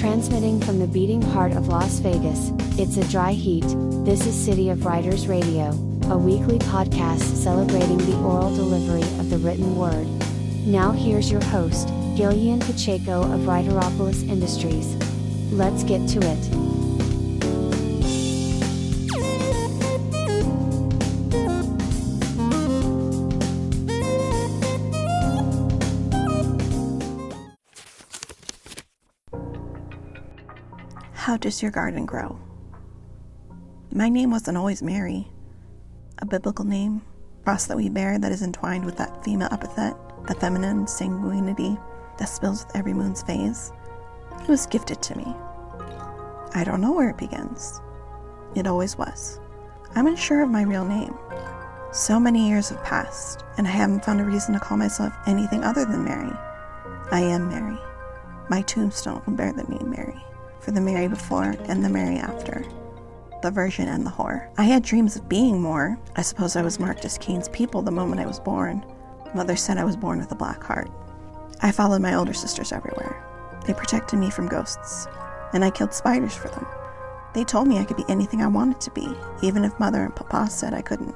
Transmitting from the beating heart of Las Vegas, it's a dry heat. This is City of Writers Radio, a weekly podcast celebrating the oral delivery of the written word. Now here's your host, Gillian Pacheco of Writeropolis Industries. Let's get to it. How does your garden grow? My name wasn't always Mary, a biblical name, cross that we bear that is entwined with that female epithet, the feminine sanguinity that spills with every moon's phase. It was gifted to me. I don't know where it begins. It always was. I'm unsure of my real name. So many years have passed, and I haven't found a reason to call myself anything other than Mary. I am Mary. My tombstone will bear the name Mary for the Mary before and the Mary after, the virgin and the whore. I had dreams of being more. I suppose I was marked as Cain's people the moment I was born. Mother said I was born with a black heart. I followed my older sisters everywhere. They protected me from ghosts, and I killed spiders for them. They told me I could be anything I wanted to be, even if mother and papa said I couldn't.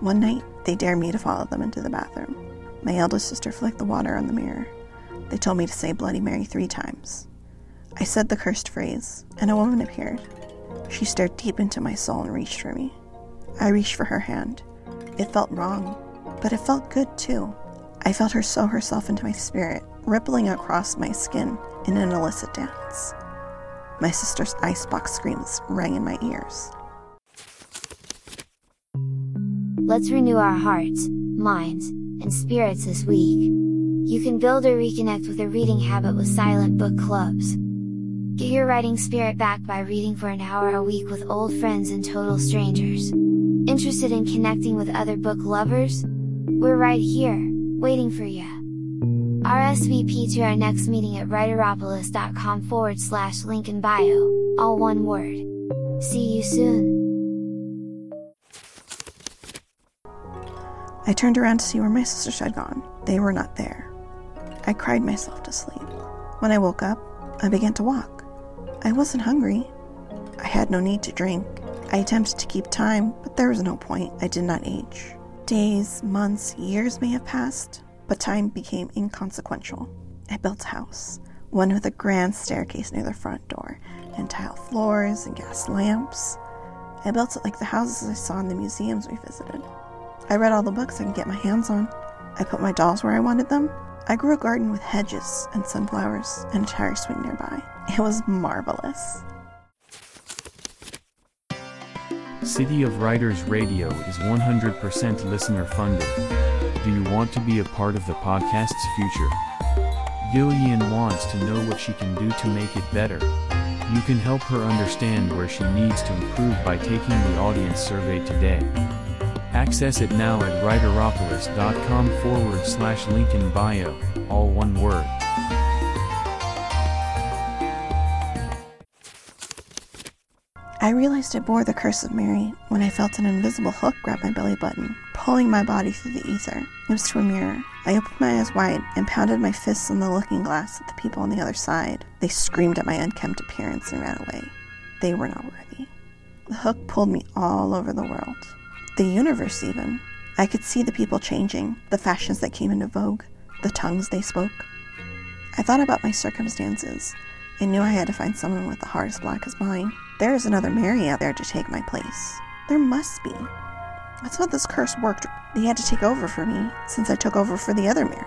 One night, they dared me to follow them into the bathroom. My eldest sister flicked the water on the mirror. They told me to say Bloody Mary three times. I said the cursed phrase, and a woman appeared. She stared deep into my soul and reached for me. I reached for her hand. It felt wrong, but it felt good too. I felt her sew herself into my spirit, rippling across my skin in an illicit dance. My sister's icebox screams rang in my ears. Let's renew our hearts, minds, and spirits this week. You can build or reconnect with a reading habit with silent book clubs. Get your writing spirit back by reading for an hour a week with old friends and total strangers. Interested in connecting with other book lovers? We're right here, waiting for you. RSVP to our next meeting at writeropolis.com forward slash link in bio, all one word. See you soon! I turned around to see where my sisters had gone. They were not there. I cried myself to sleep. When I woke up, I began to walk. I wasn't hungry. I had no need to drink. I attempted to keep time, but there was no point. I did not age. Days, months, years may have passed, but time became inconsequential. I built a house, one with a grand staircase near the front door, and tile floors and gas lamps. I built it like the houses I saw in the museums we visited. I read all the books I could get my hands on. I put my dolls where I wanted them. I grew a garden with hedges and sunflowers and a tire swing nearby. It was marvelous. City of Writers Radio is 100% listener funded. Do you want to be a part of the podcast's future? Gillian wants to know what she can do to make it better. You can help her understand where she needs to improve by taking the audience survey today. Access it now at writeropolis.com forward slash link in bio, all one word. I realized I bore the curse of Mary when I felt an invisible hook grab my belly button, pulling my body through the ether. It was to a mirror. I opened my eyes wide and pounded my fists on the looking glass at the people on the other side. They screamed at my unkempt appearance and ran away. They were not worthy. The hook pulled me all over the world. The universe, even. I could see the people changing, the fashions that came into vogue, the tongues they spoke. I thought about my circumstances and knew I had to find someone with a heart as black as mine. There is another Mary out there to take my place. There must be. That's how this curse worked. They had to take over for me, since I took over for the other Mary.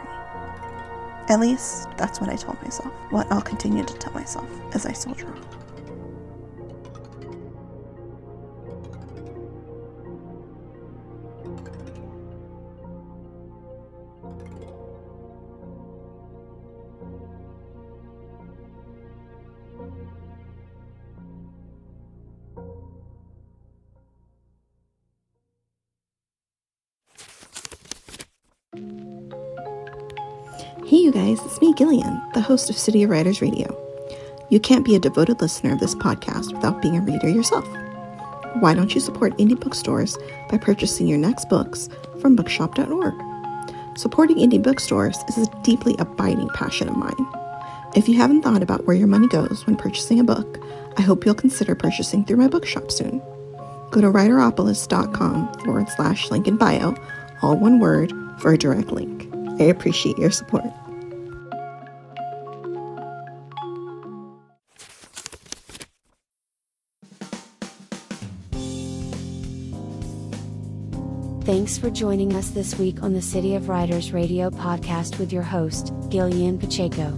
At least, that's what I told myself. What I'll continue to tell myself as I soldier on. Hey, you guys, it's me, Gillian, the host of City of Writers Radio. You can't be a devoted listener of this podcast without being a reader yourself. Why don't you support indie bookstores by purchasing your next books from bookshop.org? Supporting indie bookstores is a deeply abiding passion of mine. If you haven't thought about where your money goes when purchasing a book, I hope you'll consider purchasing through my bookshop soon. Go to writeropolis.com forward slash link in bio, all one word, for a direct link. I appreciate your support. Thanks for joining us this week on the City of Writers radio podcast with your host, Gillian Pacheco.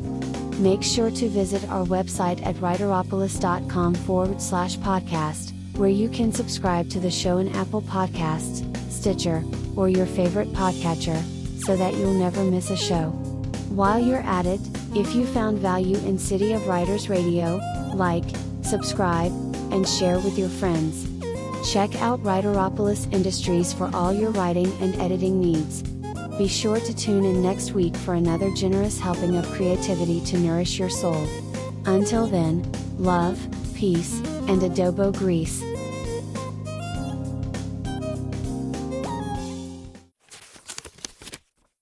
Make sure to visit our website at writeropolis.com forward slash podcast, where you can subscribe to the show in Apple Podcasts, Stitcher, or your favorite podcatcher, so that you'll never miss a show. While you're at it, if you found value in City of Writers Radio, like, subscribe, and share with your friends. Check out Writeropolis Industries for all your writing and editing needs. Be sure to tune in next week for another generous helping of creativity to nourish your soul. Until then, love, peace, and adobo grease.